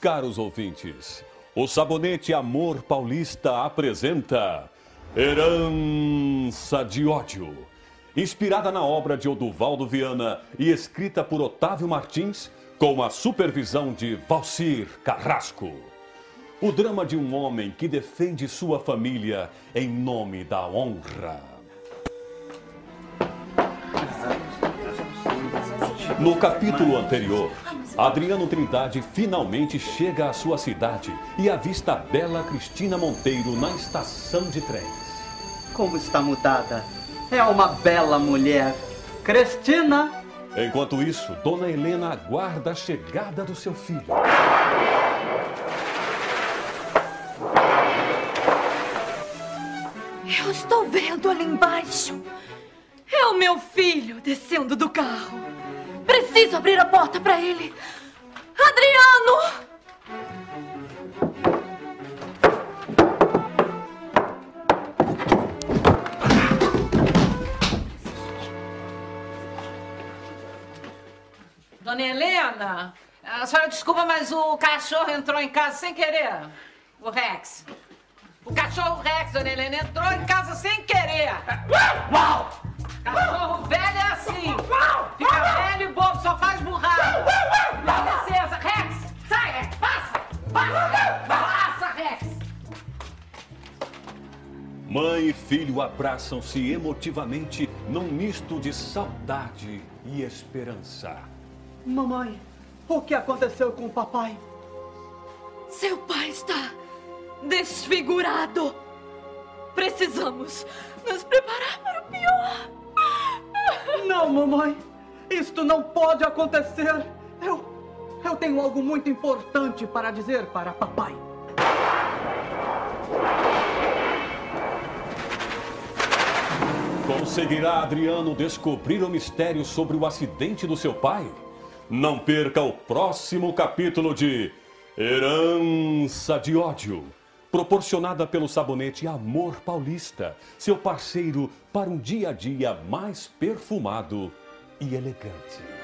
Caros ouvintes, o Sabonete Amor Paulista apresenta Herança de Ódio. Inspirada na obra de Oduvaldo Viana e escrita por Otávio Martins, com a supervisão de Valcir Carrasco. O drama de um homem que defende sua família em nome da honra. No capítulo anterior, Adriano Trindade finalmente chega à sua cidade e avista a bela Cristina Monteiro na estação de trens. Como está mudada. É uma bela mulher. Cristina! Enquanto isso, Dona Helena aguarda a chegada do seu filho. Eu estou vendo ali embaixo. É o meu filho descendo do carro. Preciso abrir a porta para ele. Adriano! Dona Helena, a senhora desculpa, mas o cachorro entrou em casa sem querer. O Rex. O cachorro Rex, Dona Helena, entrou em casa sem querer. Cachorro Mãe e filho abraçam-se emotivamente num misto de saudade e esperança. Mamãe, o que aconteceu com o papai? Seu pai está desfigurado. Precisamos nos preparar para o pior. Não, mamãe. Isto não pode acontecer. Eu. Eu tenho algo muito importante para dizer para papai. Conseguirá Adriano descobrir o mistério sobre o acidente do seu pai? Não perca o próximo capítulo de Herança de Ódio, proporcionada pelo sabonete Amor Paulista, seu parceiro para um dia a dia mais perfumado e elegante.